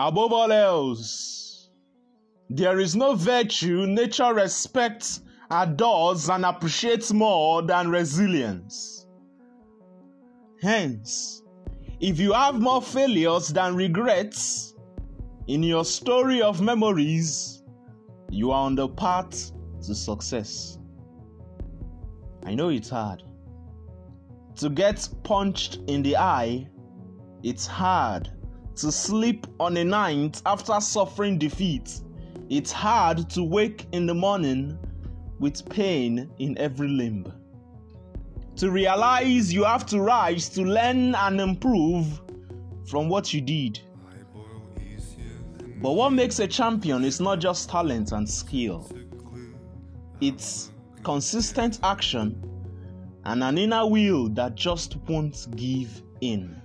Above all else, there is no virtue nature respects, adores, and appreciates more than resilience. Hence, if you have more failures than regrets in your story of memories, you are on the path to success. I know it's hard. To get punched in the eye, it's hard. To sleep on a night after suffering defeat, it's hard to wake in the morning with pain in every limb. To realize you have to rise to learn and improve from what you did. But what makes a champion is not just talent and skill, it's consistent action and an inner will that just won't give in.